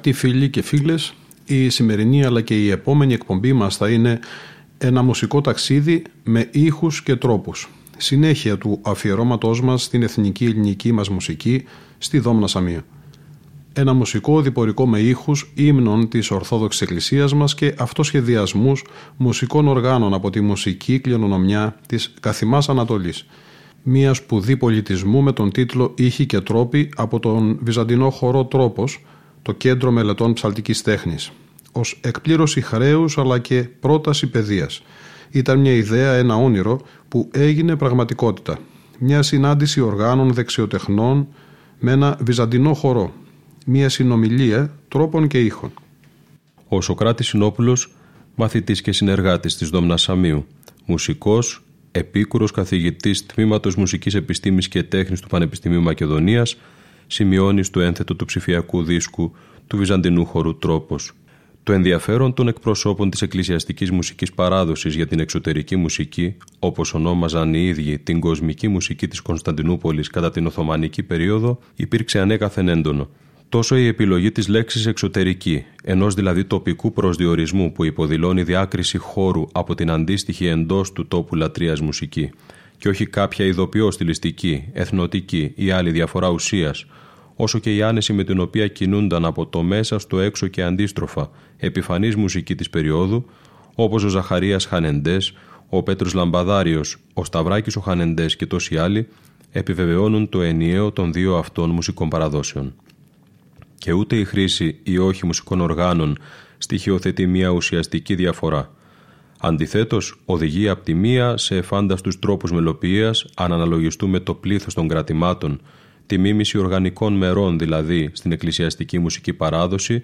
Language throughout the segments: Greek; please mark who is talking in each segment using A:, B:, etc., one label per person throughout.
A: Αγαπητοί φίλοι και φίλες, η σημερινή αλλά και η επόμενη εκπομπή μας θα είναι ένα μουσικό ταξίδι με ήχους και τρόπους. Συνέχεια του αφιερώματός μας στην εθνική ελληνική μας μουσική στη Δόμνα Σαμία. Ένα μουσικό διπορικό με ήχους ύμνων της Ορθόδοξης Εκκλησίας μας και αυτοσχεδιασμούς μουσικών οργάνων από τη μουσική κληρονομιά της Καθημάς Ανατολής. Μία σπουδή πολιτισμού με τον τίτλο «Ήχοι και τρόποι» από τον Βυζαντινό χορό Τρόπος, το Κέντρο Μελετών Ψαλτικής Τέχνης, ως εκπλήρωση χρέους αλλά και πρόταση παιδείας. Ήταν μια ιδέα, ένα όνειρο που έγινε πραγματικότητα. Μια συνάντηση οργάνων δεξιοτεχνών με ένα βυζαντινό χορό. Μια συνομιλία τρόπων και ήχων.
B: Ο Σοκράτης Συνόπουλος, μαθητής και συνεργάτης της Δόμνα Σαμίου, μουσικός, επίκουρος καθηγητής Τμήματος Μουσικής Επιστήμης και Τέχνης του Πανεπιστημίου Μακεδονίας, σημειώνεις στο ένθετο του ψηφιακού δίσκου του Βυζαντινού χορού Τρόπος. Το ενδιαφέρον των εκπροσώπων της εκκλησιαστικής μουσικής παράδοσης για την εξωτερική μουσική, όπως ονόμαζαν οι ίδιοι την κοσμική μουσική της Κωνσταντινούπολης κατά την Οθωμανική περίοδο, υπήρξε ανέκαθεν έντονο. Τόσο η επιλογή της λέξης εξωτερική, ενός δηλαδή τοπικού προσδιορισμού που υποδηλώνει διάκριση χώρου από την αντίστοιχη εντός του τόπου λατρείας μουσική, και όχι κάποια ειδοποιώ στιλιστική, εθνοτική ή άλλη διαφορά ουσίας, όσο και η άνεση με την οποία κινούνταν από το μέσα στο έξω και αντίστροφα επιφανής μουσική της περίοδου, όπως ο Ζαχαρίας Χανεντές, ο Πέτρος Λαμπαδάριος, ο Σταυράκης ο Χανεντές και τόσοι άλλοι, επιβεβαιώνουν το ενιαίο των δύο αυτών μουσικών παραδόσεων. Και ούτε η χρήση ή όχι μουσικών οργάνων στοιχειοθετεί μια ουσιαστική διαφορά. Αντιθέτως, οδηγεί από τη μία σε εφάνταστους τρόπους μελοποιίας αν αναλογιστούμε το πλήθος των κρατημάτων τη μίμηση οργανικών μερών δηλαδή στην εκκλησιαστική μουσική παράδοση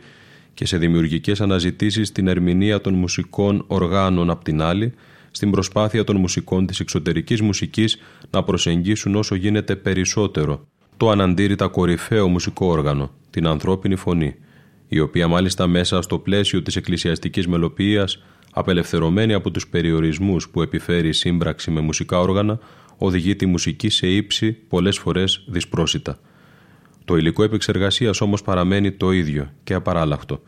B: και σε δημιουργικές αναζητήσεις στην ερμηνεία των μουσικών οργάνων απ' την άλλη, στην προσπάθεια των μουσικών της εξωτερικής μουσικής να προσεγγίσουν όσο γίνεται περισσότερο το αναντήρητα κορυφαίο μουσικό όργανο, την ανθρώπινη φωνή, η οποία μάλιστα μέσα στο πλαίσιο της εκκλησιαστικής μελοποιίας, απελευθερωμένη από τους περιορισμούς που επιφέρει η σύμπραξη με μουσικά όργανα, οδηγεί τη μουσική σε ύψη πολλές φορές δυσπρόσιτα. Το υλικό επεξεργασίας όμως παραμένει το ίδιο και απαράλλαχτο.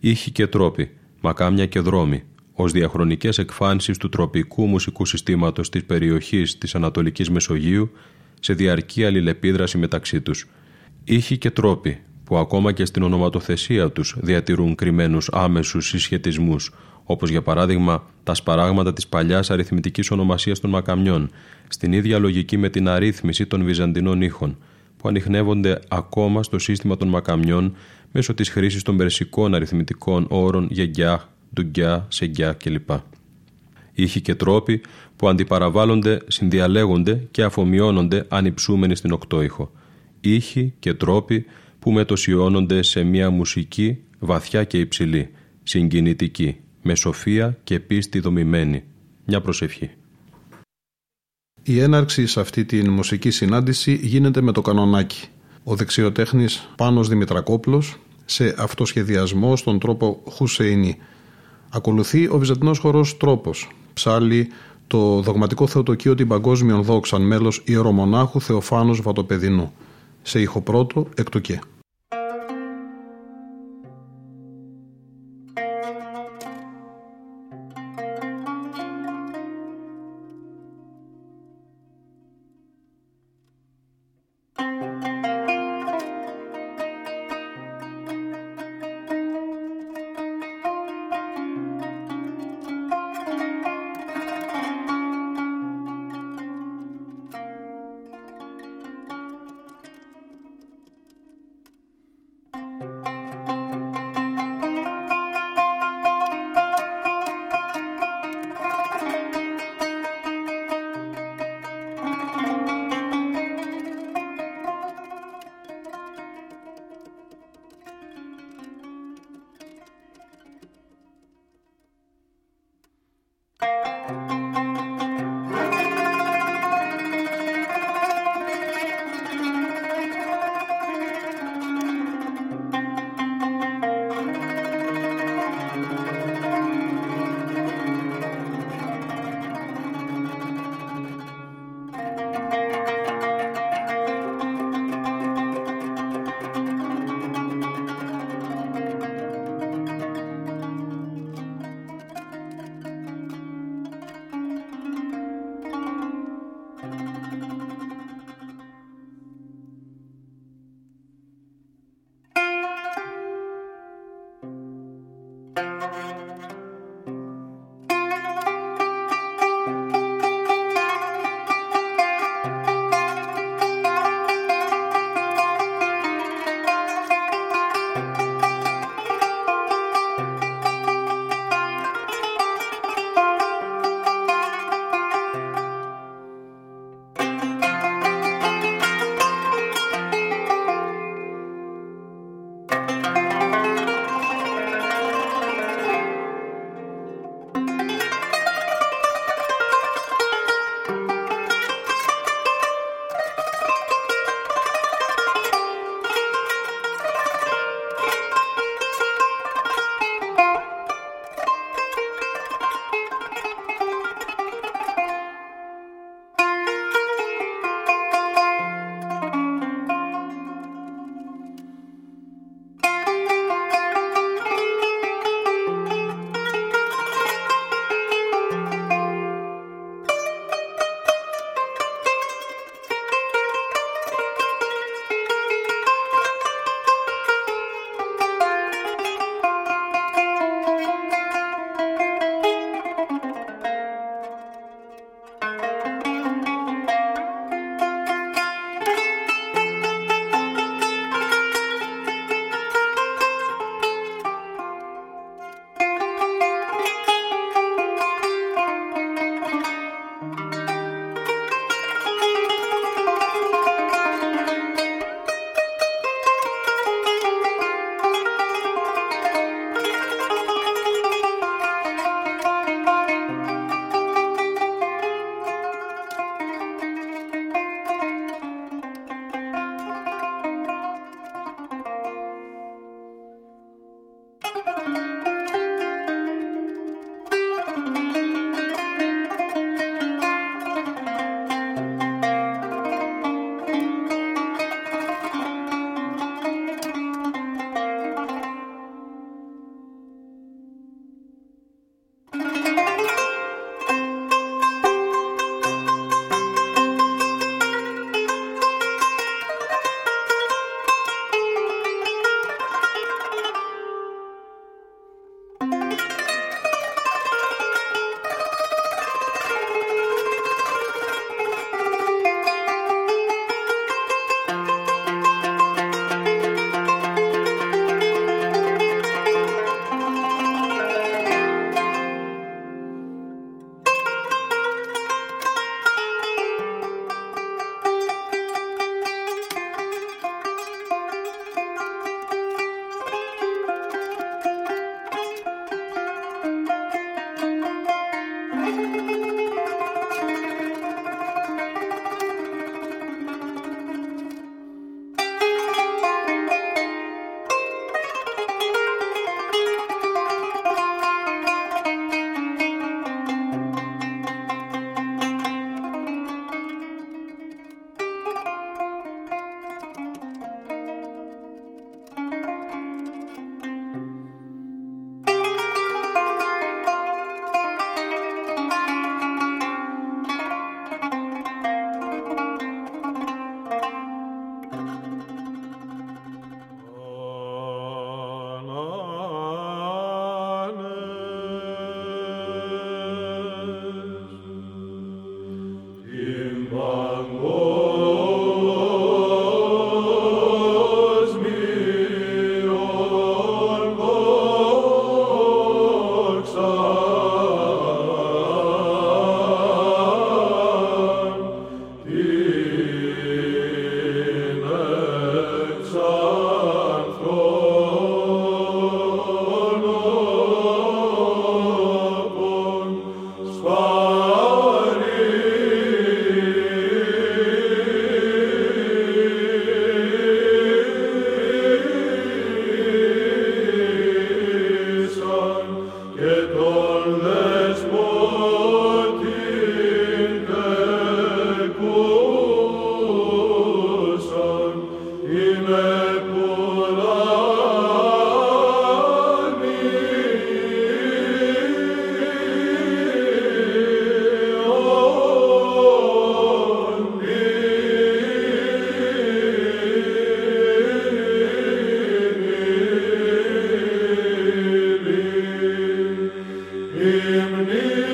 B: Ήχοι και τρόποι, μακάμια και δρόμοι, ως διαχρονικές εκφάνσεις του τροπικού μουσικού συστήματος της περιοχής της Ανατολικής Μεσογείου σε διαρκή αλληλεπίδραση μεταξύ τους. Ήχοι και τρόποι, που ακόμα και στην ονοματοθεσία τους διατηρούν κρυμμένους άμεσους συσχετισμούς, όπως για παράδειγμα τα σπαράγματα της παλιάς αριθμητικής ονομασίας των μακαμιών, στην ίδια λογική με την αρρύθμιση των βυζαντινών ήχων, που ανοιχνεύονται ακόμα στο σύστημα των μακαμιών μέσω της χρήσης των περσικών αριθμητικών όρων γεγιά, ντουγκιά, σεγιά κλπ. Ήχοι και τρόποι που αντιπαραβάλλονται, συνδιαλέγονται και αφομοιώνονται ανυψούμενοι στην οκτώηχο. Ήχοι και τρόποι που μετοσιώνονται σε μια μουσική βαθιά και υψηλή, συγκινητική, με σοφία και πίστη δομημένη. Μια προσευχή.
A: Η έναρξη σε αυτή τη μουσική συνάντηση γίνεται με το κανονάκι. Ο δεξιοτέχνης Πάνος Δημητρακόπλος σε αυτοσχεδιασμό στον τρόπο Χουσεϊνή. Ακολουθεί ο βυζαντινός χορός Τρόπος. Ψάλλει το δογματικό θεοτοκείο την παγκόσμιον δόξαν μέλος ιερομονάχου Θεοφάνους Βατοπεδινού. Σε ήχο πρώτο εκτοκέ.
C: Τον Eminem.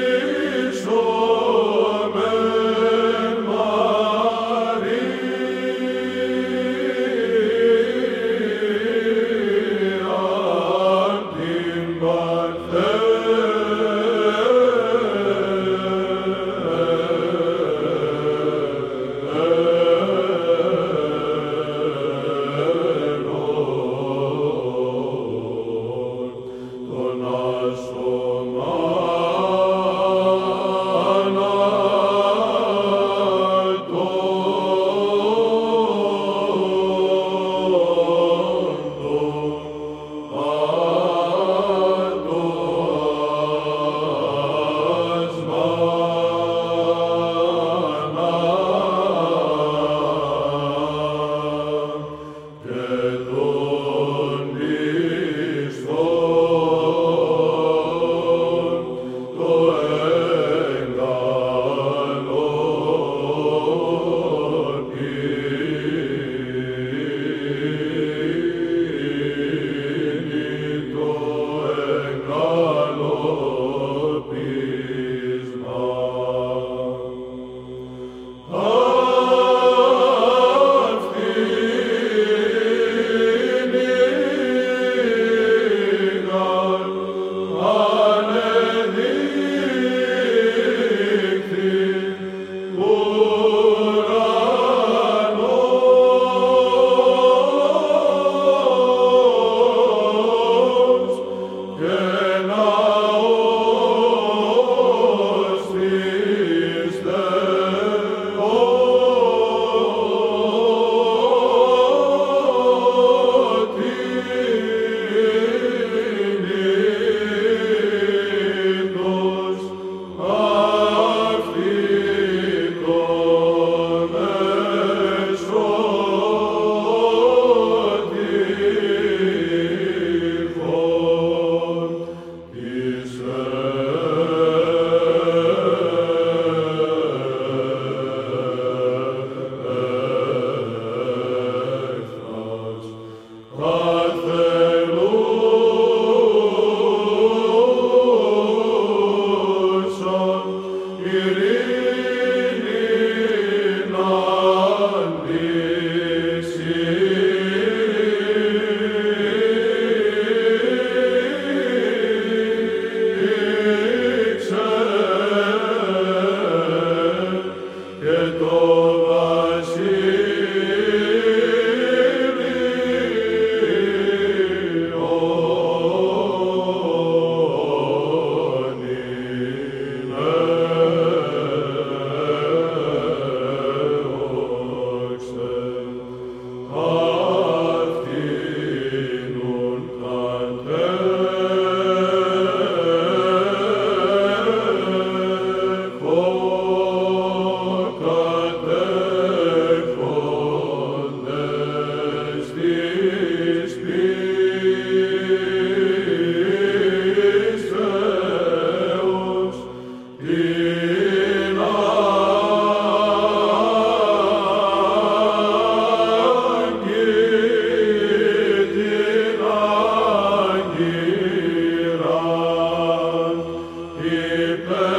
C: Liebe.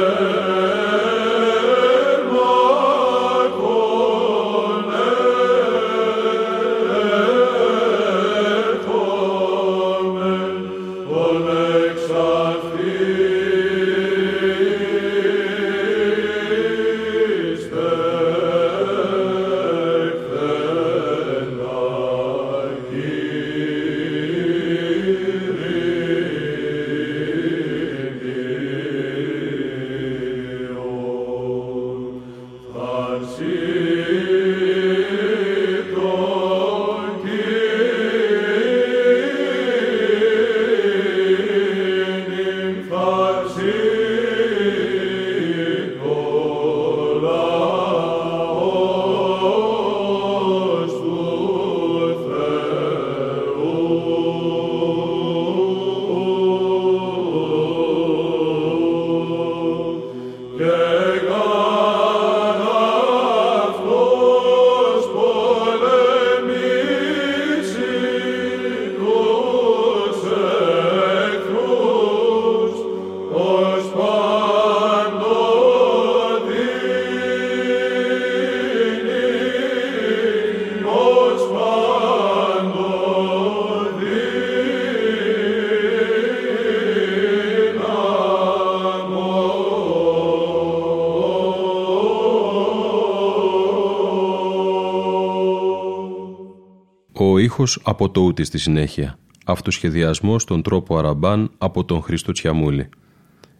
B: Ήχος από το ούτι στη συνέχεια. Αυτοσχεδιασμός στον τρόπο Αραμπάν από τον Χρήστο Τσιαμούλη.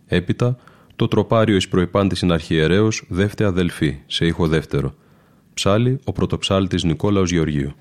B: Έπειτα, το τροπάριο εις προϋπάντησιν αρχιερέως δεύτερη αδελφή, σε ήχο δεύτερο. Ψάλι, ο πρωτοψάλτης Νικόλαος Γεωργίου.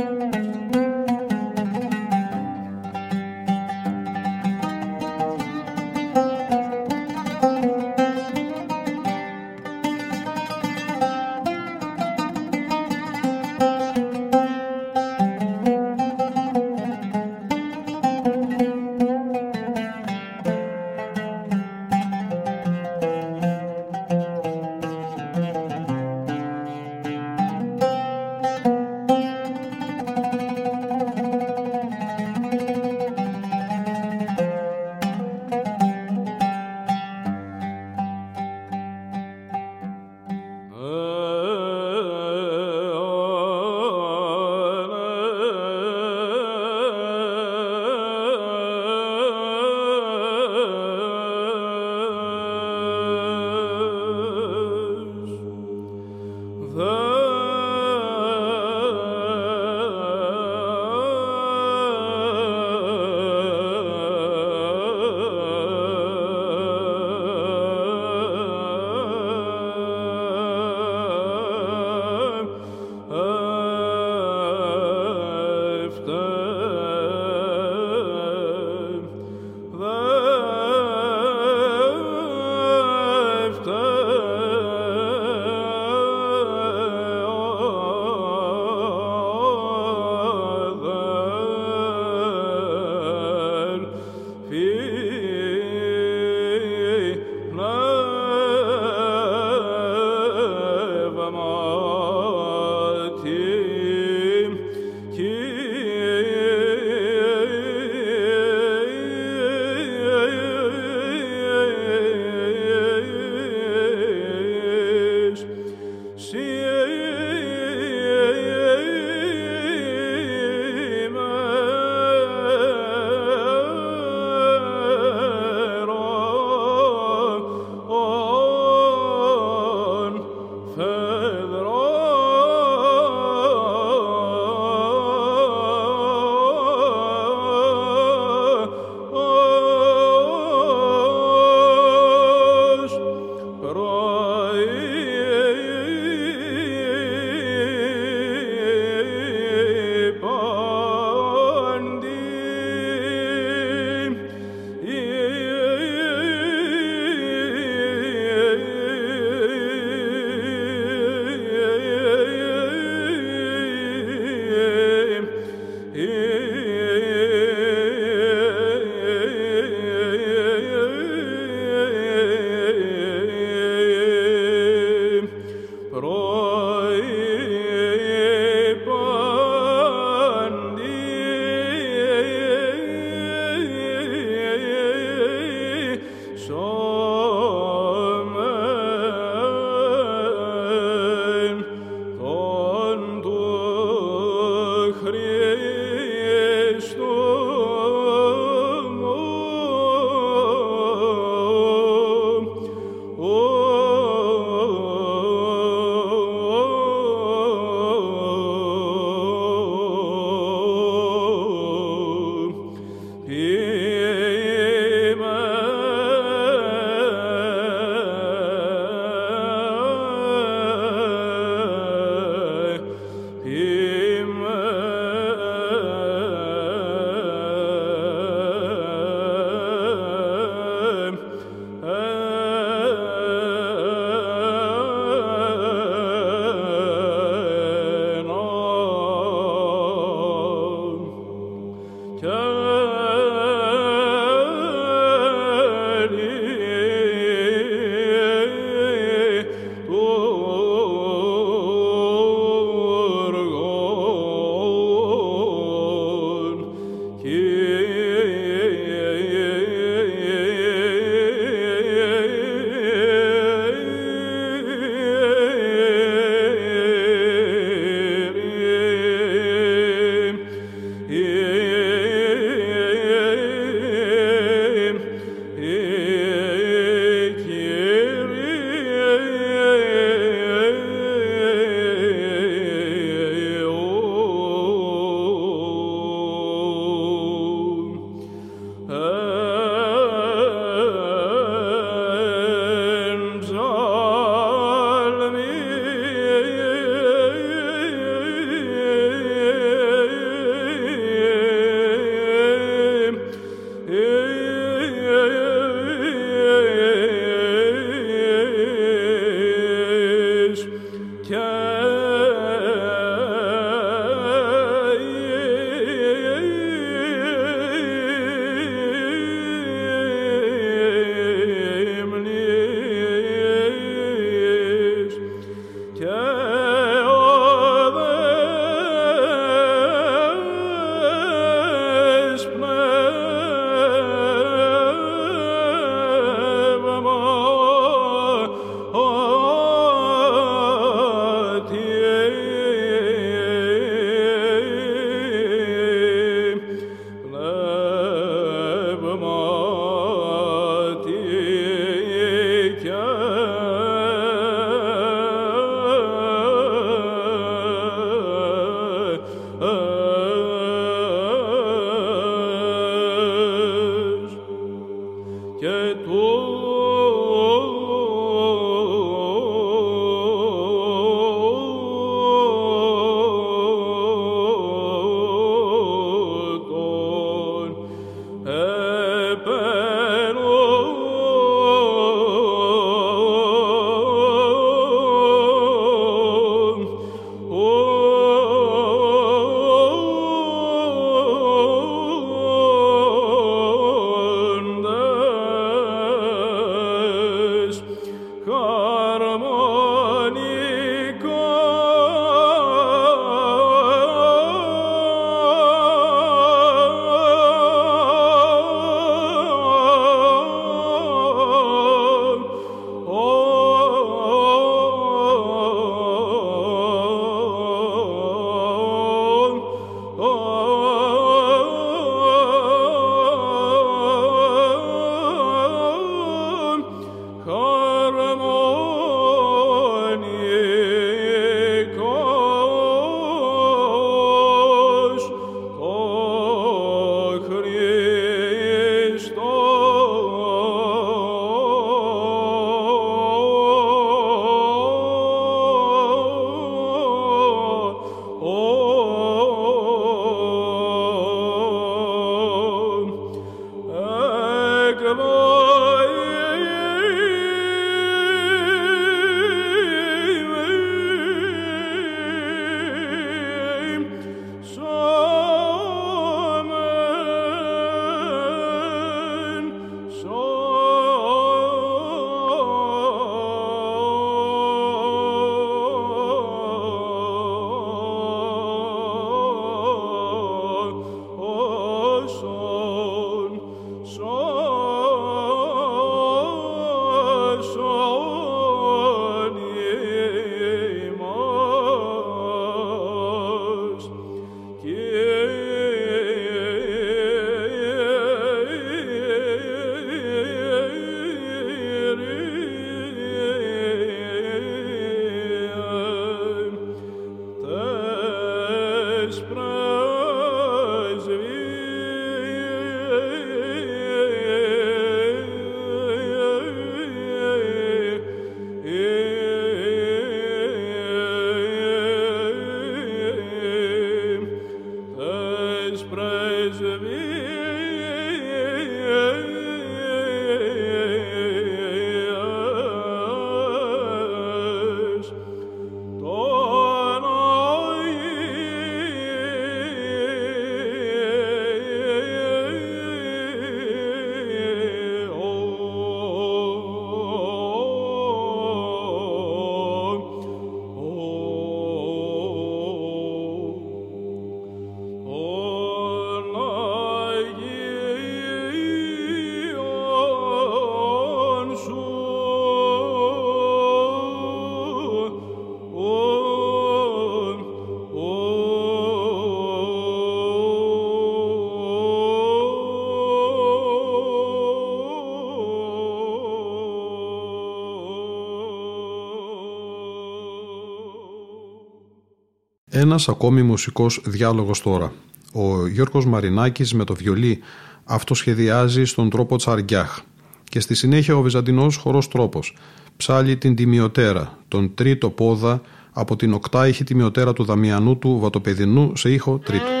A: Ένας ακόμη μουσικός διάλογος τώρα. Ο Γιώργος Μαρινάκης με το βιολί αυτοσχεδιάζει στον τρόπο Τσαργκιάχ και στη συνέχεια ο Βυζαντινός χορός τρόπος ψάλει την τιμιωτέρα, τον τρίτο πόδα από την οκτάηχη τιμιωτέρα του Δαμιανού του Βατοπεδινού σε ήχο τρίτο.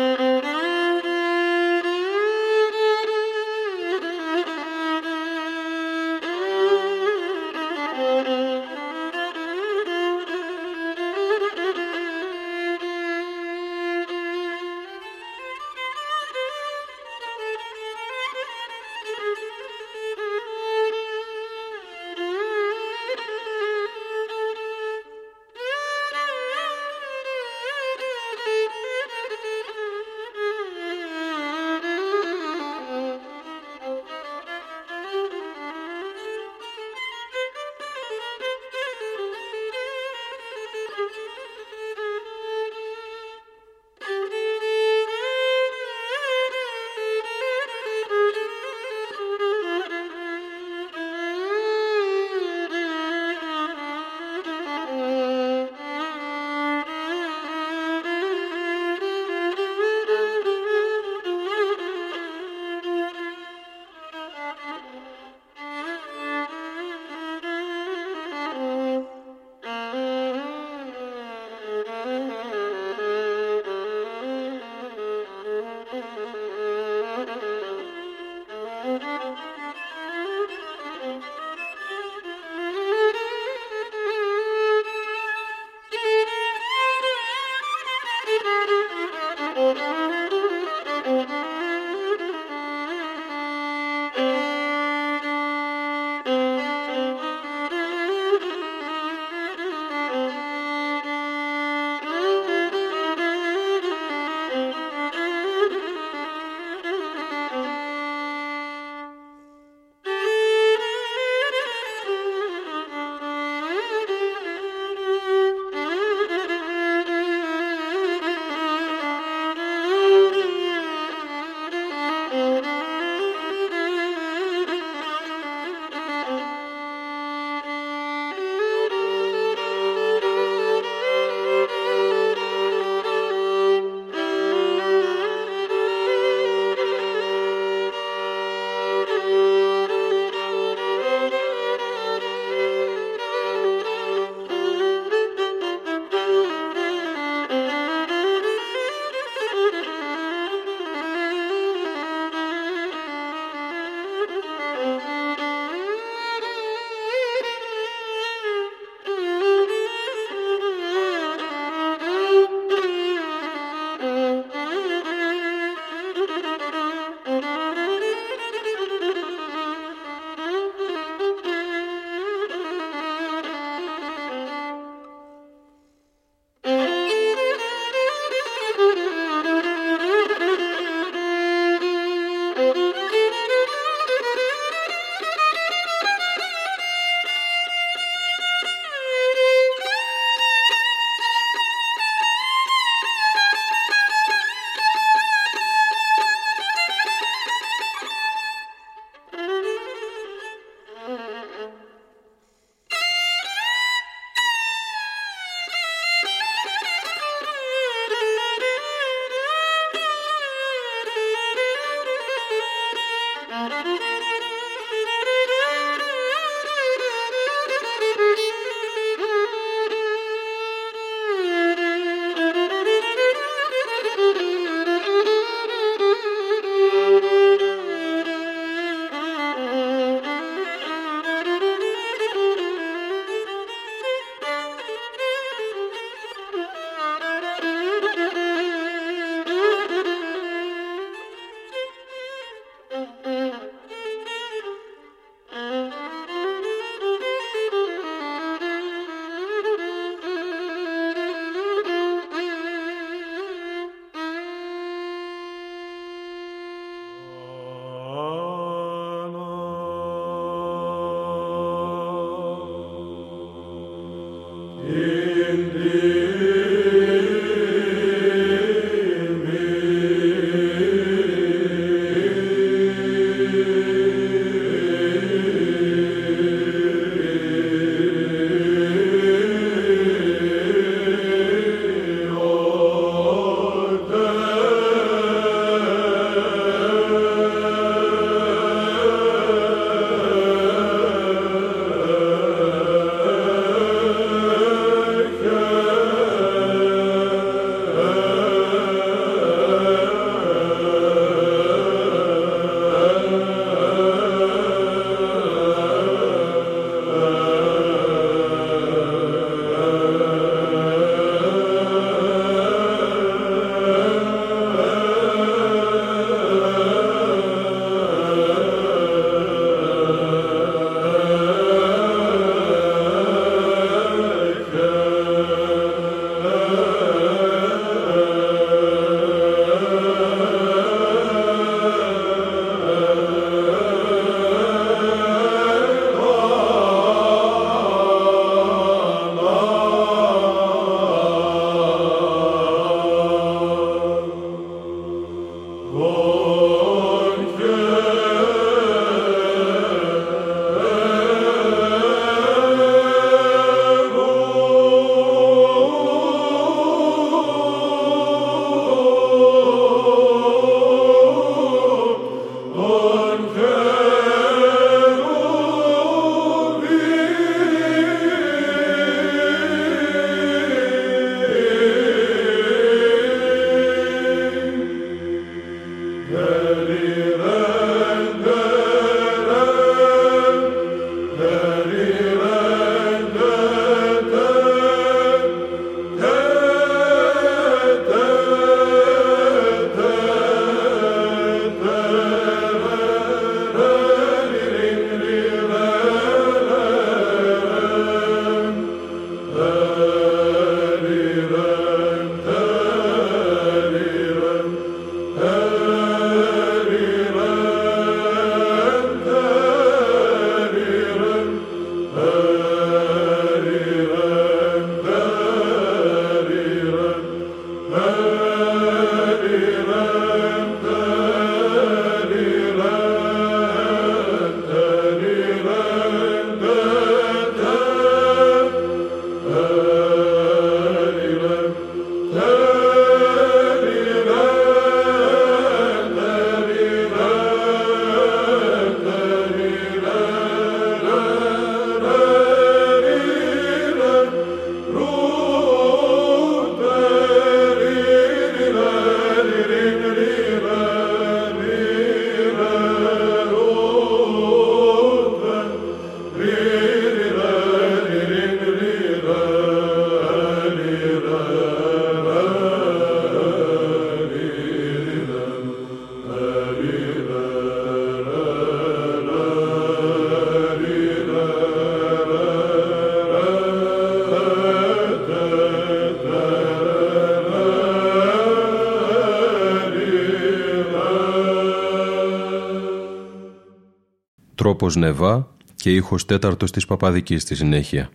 B: Τρόπος Νεβά και ήχος τέταρτος της Παπαδικής στη συνέχεια.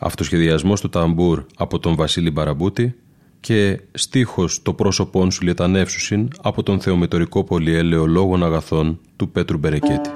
B: Αυτοσχεδιασμός του ταμπούρ από τον Βασίλη Μπαραμπούτη και στίχος «Το πρόσωπόν σου λιετανεύσουσιν» από τον θεομετωρικό πολυέλαιο λόγων αγαθών του Πέτρου Μπερεκέτη.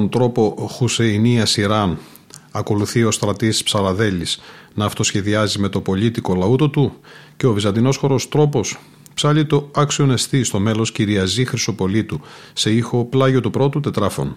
A: Στον τρόπο Χουσεϊνία Ιράν ακολουθεί ο στρατής Ψαραδέλης να αυτοσχεδιάζει με το πολίτικο λαούτο του και ο βυζαντινός χορός τρόπος ψάλει το άξιον εστί στο μέλος Κυριαζή Χρυσοπολίτου σε ήχο πλάγιο του πρώτου τετράφων.